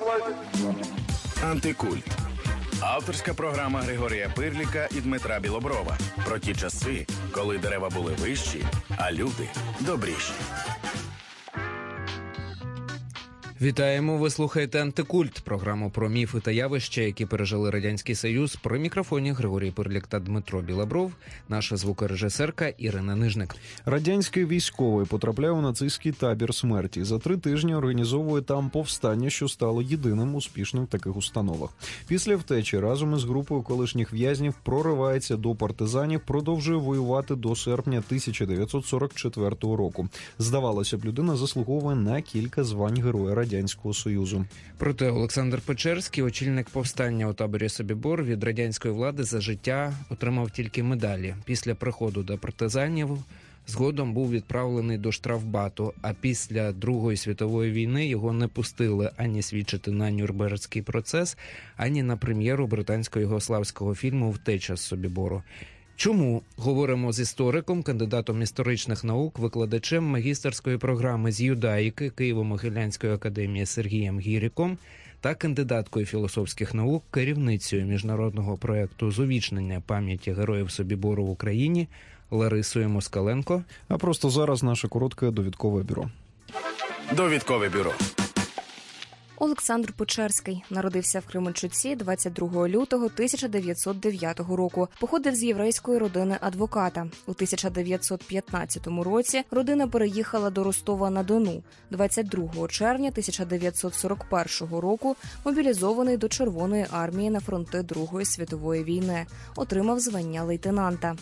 Лондоне. Антикульт. Авторська програма Григорія Пирліка і Дмитра Білоброва про ті часи, коли дерева були вищі, а люди добріші. Вітаємо! Ви слухаєте Антикульт, програму про міфи та явища, які пережили радянський союз. При мікрофоні Григорій Пирлік та Дмитро Білобров, наша звукорежисерка Ірина Нижник. Радянський військовий потрапляє у нацистський табір смерті. За три тижні організовує там повстання, що стало єдиним успішним в таких установах. Після втечі разом із групою колишніх в'язнів проривається до партизанів, продовжує воювати до серпня 1944 року. Здавалося б, людина заслуговує на кілька звань героя радянського союзу. Проте Олександр Печерський, очільник повстання у таборі Собібор від радянської влади за життя, отримав тільки медалі. Після приходу до партизанів згодом був відправлений до штрафбату. А після Другої світової війни його не пустили ані свідчити на Нюрнберзький процес, ані на прем'єру британсько-югославського фільму Втеча з Собібору. Чому говоримо з істориком, кандидатом історичних наук, викладачем магістерської програми з юдаїки Києво-Могилянської академії Сергієм Гіріком та кандидаткою філософських наук, керівницею міжнародного проекту з увічнення пам'яті героїв Собібору в Україні Ларисою Москаленко. А просто зараз наше коротке довідкове бюро. Довідкове бюро. Олександр Печерський народився в Кременчуці 22 лютого 1909 року. Походив з єврейської родини адвоката. У 1915 році родина переїхала до Ростова на Дону. 22 червня 1941 року мобілізований до Червоної армії на фронти Другої світової війни. Отримав звання лейтенанта.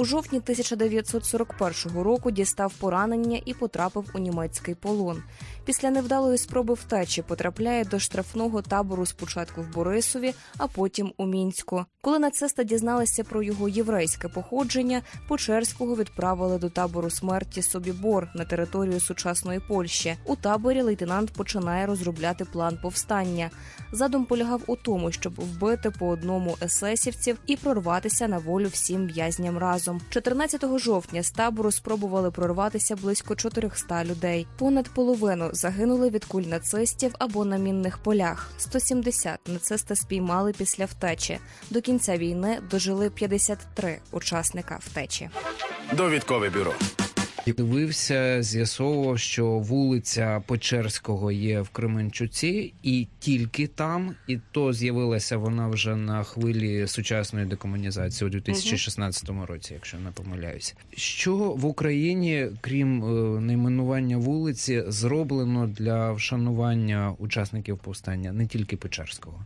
У жовтні 1941 року дістав поранення і потрапив у німецький полон. Після невдалої спроби втечі потрапляє до штрафного табору спочатку в Борисові, а потім у Мінську. Коли нацисти дізналися про його єврейське походження, Печерського відправили до табору смерті Собібор на територію сучасної Польщі. У таборі лейтенант починає розробляти план повстання. Задум полягав у тому, щоб вбити по одному есесівців і прорватися на волю всім в'язням разом. 14 жовтня з табору спробували прорватися близько 400 людей. Понад половину загинули від куль нацистів або на мінних полях. 170 нацисти спіймали після втечі. До кінця війни дожили 53 учасника втечі. Довідкове бюро. Дивився, з'ясовував, що вулиця Печерського є в Кременчуці, і тільки там, і то з'явилася вона вже на хвилі сучасної декомунізації у 2016 році, якщо не помиляюся. Що в Україні, крім е, найменування вулиці, зроблено для вшанування учасників повстання, не тільки Печерського?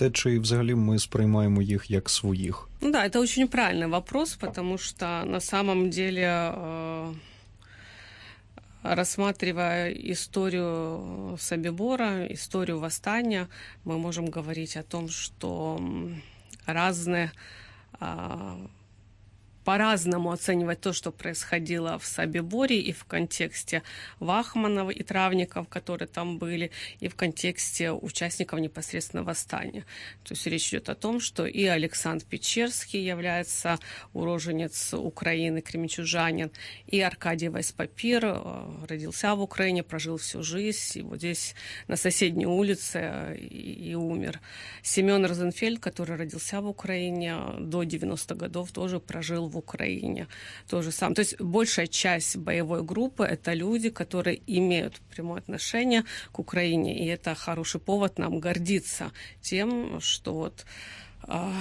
Те, чи взагалі ми сприймаємо їх як своїх? Ну да, это очень правильный вопрос, потому что на самом деле, э, рассматривая историю Собибора, историю восстания, мы можем говорить о том, что м, разные а, по-разному оценивать то, что происходило в Собиборе и в контексте Вахманов и Травников, которые там были, и в контексте участников непосредственно восстания. То есть речь идет о том, что и Александр Печерский является уроженец Украины, кременчужанин, и Аркадий Вайспапир э, родился в Украине, прожил всю жизнь, и вот здесь на соседней улице и, и умер. Семен Розенфельд, который родился в Украине, до 90-х годов тоже прожил в Украине. То же самое. То есть большая часть боевой группы это люди, которые имеют прямое отношение к Украине. И это хороший повод нам гордиться тем, что вот а,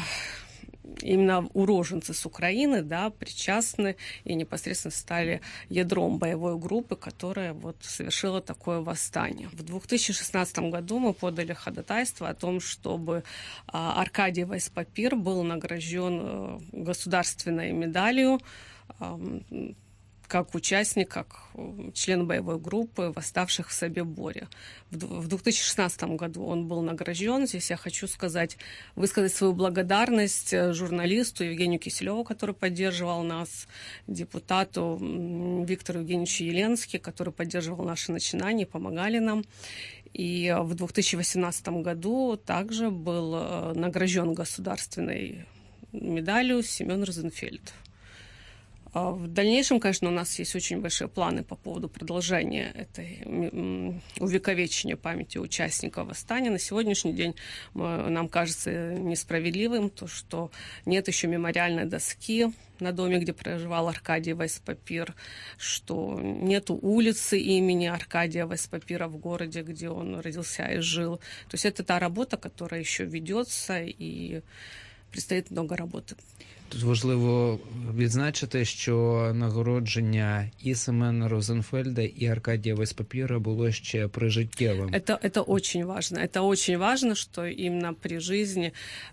именно уроженцы с Украины, да, причастны и непосредственно стали ядром боевой группы, которая вот совершила такое восстание. В 2016 году мы подали ходатайство о том, чтобы а, Аркадий Вайспапир был награжден э, государственной медалью как участник, как э, член боевой группы, восставших в Собиборе. В д- в 2016 году он был награжден. Здесь я хочу сказать, высказать свою благодарность э, журналисту Евгению Киселеву, который поддерживал нас, депутату Виктору Евгеньевичу Еленски, который поддерживал наши начинания, помогали нам. И в 2018 году также был э, награжден государственной медалью Семен Розенфельд. А в дальнейшем, конечно, у нас есть очень большие планы по поводу продолжения этой увековечения памяти участников восстания. На сегодняшний день нам кажется несправедливым то, что нет еще мемориальной доски на доме, где проживал Аркадий Вайспапир, что нету улицы имени Аркадия Вайспапира в городе, где он родился и жил. То есть это та работа, которая еще ведется, и предстоит много работы. Тут важливо відзначити, що нагородження і Семена Розенфельда, і Аркадія Веспапіра було ще прижиттєвим. Это, это очень важно. Это очень важно, что именно при жизни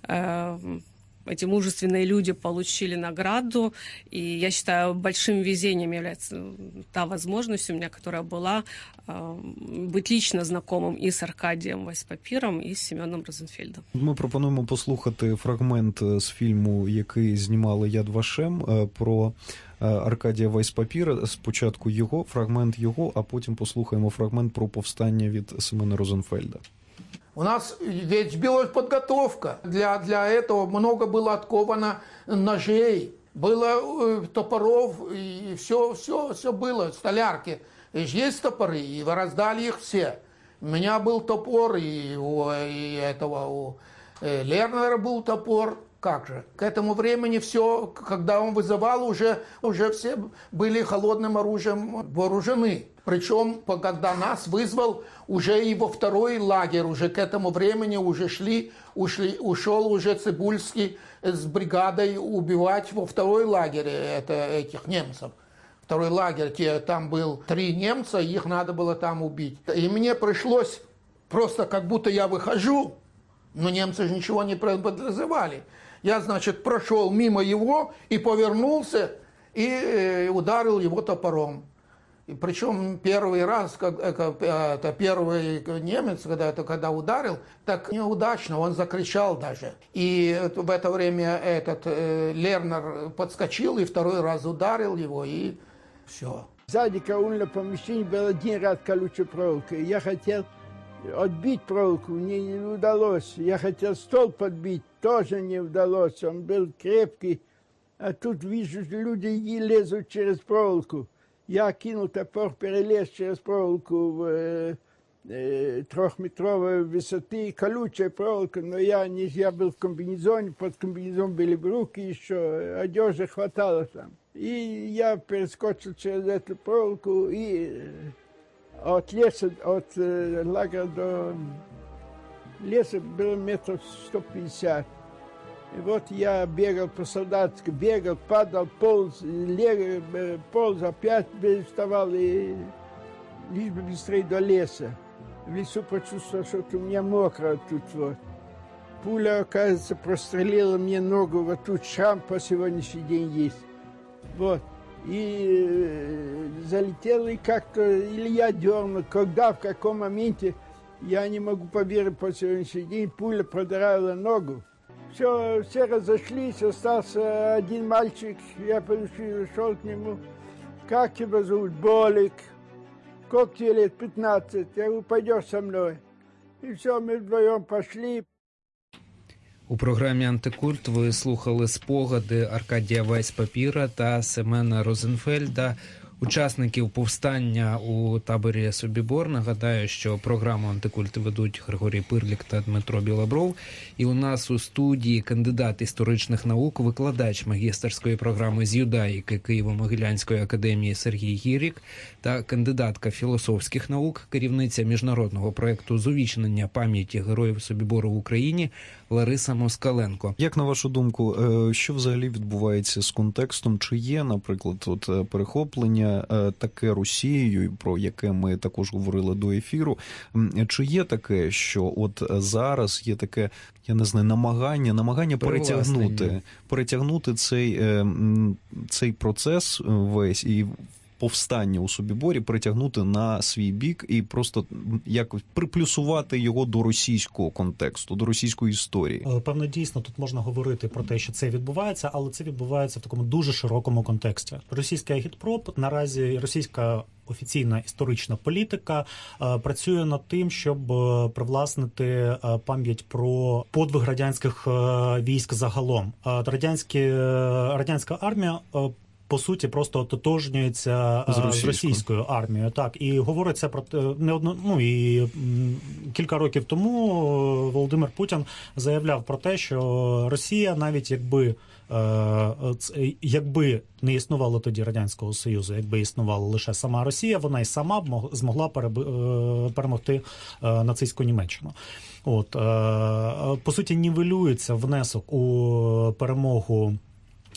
э, эти мужественные люди получили награду. И я считаю, большим везением является та возможность у меня, которая была, быть лично знакомым і з Аркадієм Вайспапіром, і з Семеном Розенфельдом. Ми пропонуємо послухати фрагмент з фільму, який знімали Яд Вашем про Аркадія Вайспапіра. Спочатку його фрагмент його, а потім послухаємо фрагмент про повстання від Семена Розенфельда. У нас ведь велась подготовка. Для, для этого много было отковано ножей, было э, топоров, и все, все, все было, столярки. И есть топоры, и вы раздали их все. У меня был топор, и у и этого у э, Лернера был топор. Как же? К этому времени все, когда он вызывал, уже, уже все были холодным оружием вооружены. Причем, когда нас вызвал, уже во второй лагерь, уже к этому времени уже шли, ушли, ушел уже Цибульский с бригадой убивать во второй лагерь это, этих немцев. Второй лагерь, те, там был три немца, их надо было там убить. И мне пришлось просто как будто я выхожу, но немцы же ничего не подразумевали. Я, значит, прошел мимо его и повернулся и э, ударил его топором. И причем первый раз, как, это первый немец, когда, это, когда ударил, так неудачно, он закричал даже. И в это время этот э, Лернер подскочил и второй раз ударил его, и все. Сзади караульного помещения был один ряд колючей проволоки. Я хотел отбить проволоку, мне не удалось. Я хотел стол подбить, тоже не удалось. Он был крепкий. А тут вижу, люди лезут через проволоку. Я кинул топор, перелез через проволоку в э, э, трехметровой высоты, колючая проволока, но я, не, я был в комбинезоне, под комбинезон были руки еще, одежды хватало там. И я перескочил через эту проволоку и от леса, от э, лагеря до леса было метров 150. И вот я бегал по-солдатски, бегал, падал, полз, лег, полз, опять вставал и лишь бы быстрее до леса. В лесу почувствовал, что у меня мокро тут вот. Пуля, оказывается, прострелила мне ногу, вот тут шрам по сегодняшний день есть. Вот. И э, залетел, и как-то, или я дернул, когда, в каком моменте, я не могу поверить по сегодняшний день, пуля продирала ногу. Все, все разошлись, остался один мальчик, я пришел к нему. Как тебя зовут? Болик. Сколько тебе лет? 15. Я говорю, пойдешь со мной. И все, мы вдвоем пошли. У програмі Антикульт ви слухали спогади Аркадія Вайспапіра та Семена Розенфельда учасників повстання у таборі Собібор. Нагадаю, що програму антикульт ведуть Григорій Пирлік та Дмитро Білобров. І у нас у студії кандидат історичних наук, викладач магістерської програми з юдаїки Києво-Могилянської академії Сергій Гірік та кандидатка філософських наук, керівниця міжнародного проекту з увічнення пам'яті героїв Собібору в Україні Лариса Москаленко. Як на вашу думку, що взагалі відбувається з контекстом? Чи є, наприклад, от перехоплення таке Росією, про яке ми також говорили до ефіру? Чи є таке, що от зараз є таке, я не знаю, намагання, намагання перетягнути, перетягнути цей, цей процес весь і повстання у Собіборі притягнути на свій бік і просто якось приплюсувати його до російського контексту, до російської історії. Певно, дійсно тут можна говорити про те, що це відбувається, але це відбувається в такому дуже широкому контексті. Російський агітпроп наразі російська. Офіційна історична політика е, працює над тим, щоб е, привласнити е, пам'ять про подвиг радянських військ загалом. Радянські радянська армія по суті просто ототожнюється З з, російською. російською армією. Так і говориться про те, не одно, ну і кілька років тому е, Володимир Путін заявляв про те, що Росія, навіть якби. е, Якби не існувало тоді радянського союзу, якби існувала лише сама Росія, вона й сама б мог- змогла е, перемогти е, нацистську Німеччину. От е, по суті, нівелюється внесок у перемогу.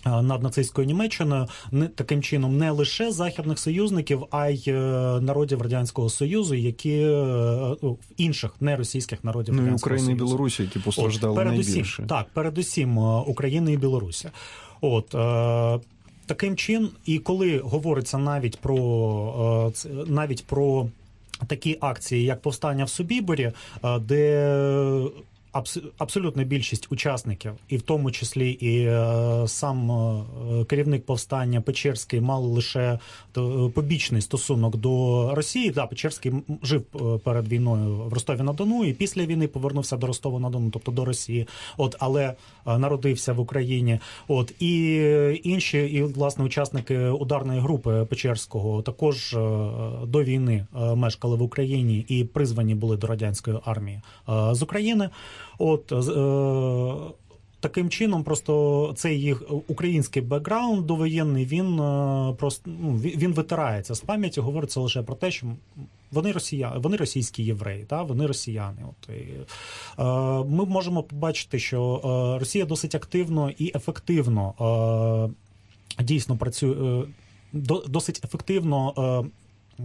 Е, Над нацистською Німеччиною не таким чином не лише західних союзників, а й е, народів радянського союзу, які е, ну, інших неросійських народів Ну радянського Україна і. Білорусі, які От, постраждали передусім, найбільше. Так, передусім України і Білорусі. От е, таким чином, і коли говориться навіть про е, навіть про такі акції, як повстання в Собіборі, е, де абс- абсолютна більшість учасників, і в тому числі і е, сам е, керівник повстання Печерський мали лише е, побічний стосунок до Росії. Да, Печерський жив е, перед війною в Ростові на Дону, і після війни повернувся до Ростова на Дону, тобто до Росії. От але е, народився в Україні. От і інші, і власне учасники ударної групи Печерського також до війни мешкали в Україні і призвані були до радянської армії з України. От е, таким чином, просто цей їх український бекграунд довоєнний, він е, просто ну, він витирається з пам'яті. Говориться лише про те, що вони росіяни, вони російські євреї, та вони росіяни. От і, е, ми можемо побачити, що е, Росія досить активно і ефективно е, дійсно працює е, до- досить ефективно.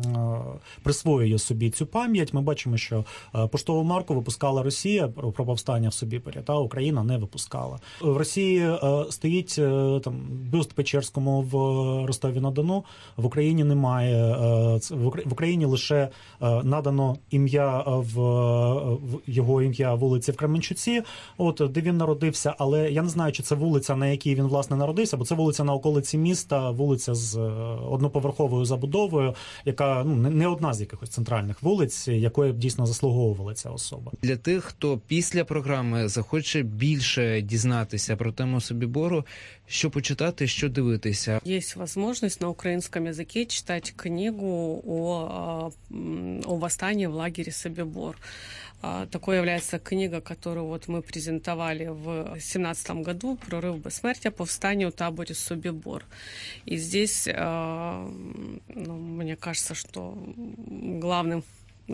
Е, Присвоює собі цю пам'ять. Ми бачимо, що е, поштову марку випускала Росія про повстання в Собіборі, та Україна не випускала. В Росії е, стоїть там бюст Печерському в Ростові на Дону. В Україні немає в Укра- Україні лише надано ім'я в, його ім'я вулиці в Кременчуці, от де він народився. Але я не знаю, чи це вулиця, на якій він власне народився, бо це вулиця на околиці міста, вулиця з одноповерховою забудовою, яка ну не- одна з якихось центральних вулиць, якої б дійсно заслуговувала ця особа. Для тих, хто після програми захоче більше дізнатися про тему Собібору, що почитати, що дивитися. Є можливість на українському язикі читати книгу о, о, о восстании в лагері Собибор. А, Такой является книга, которую вот мы презентовали в 2017 году «Прорыв бессмертия. Повстание у таборе Собибор». И здесь, а, ну, мне кажется, что главным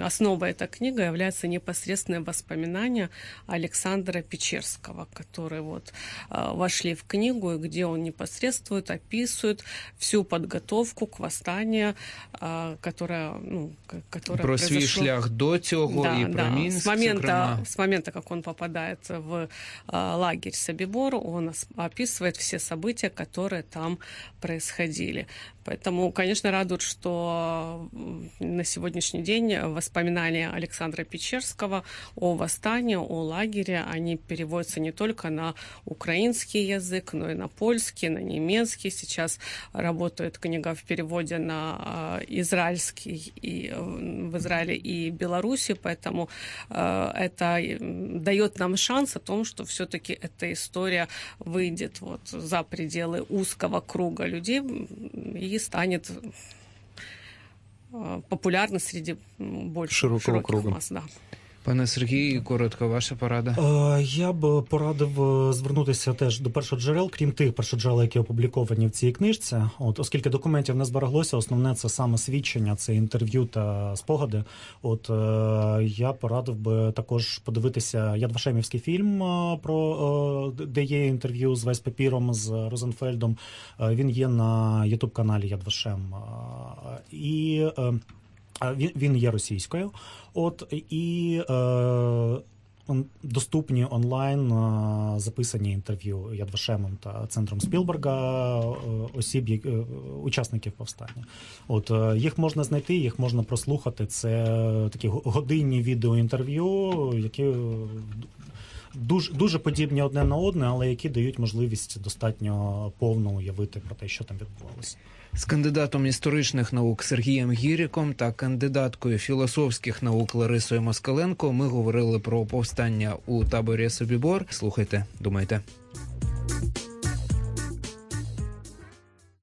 Основой этой книги являются непосредственные воспоминания Александра Печерского, которые вот э, вошли в книгу, и где он непосредствует, описывает всю подготовку к восстанию, э, которая, ну, к- которая Про свій произошло- шлях до цього і про Мінськ, с момента, зокрема. с момента, как он попадает в э, лагерь Собибор, он ос- описывает все события, которые там происходили. Поэтому, конечно, радует, что м, на сегодняшний день воспоминания Александра Печерского о восстании, о лагере, они переводятся не только на украинский язык, но и на польский, на немецкий. Сейчас работает книга в переводе на э, израильский и э, в Израиле и Беларуси, поэтому э, это дает нам шанс о том, что все-таки эта история выйдет вот за пределы узкого круга людей и станет популярна среди больше Широкого широких круга. масс, да. Пане Сергію, коротко, ваша порада. Е, Я б порадив е, звернутися теж до першоджерел, крім тих першоджерел, які опубліковані в цій книжці. От оскільки документів не збереглося, основне це саме свідчення, це інтерв'ю та спогади. От е, я порадив би також подивитися Ядвашемівський фільм про де є інтерв'ю з Весь Папіром з Розенфельдом. Він є на Ютуб каналі Ядвашем. І він, є російською. От і е, доступні онлайн е, записані інтерв'ю Ядвашемом та центром Спілберга е, осіб, учасників повстання. От їх можна знайти, їх можна прослухати. Це такі го- годинні відеоінтерв'ю, які дуже, дуже подібні одне на одне, але які дають можливість достатньо повно уявити про те, що там відбувалося. З кандидатом історичних наук Сергієм Гіріком та кандидаткою філософських наук Ларисою Москаленко ми говорили про повстання у таборі Собібор. Слухайте, думайте.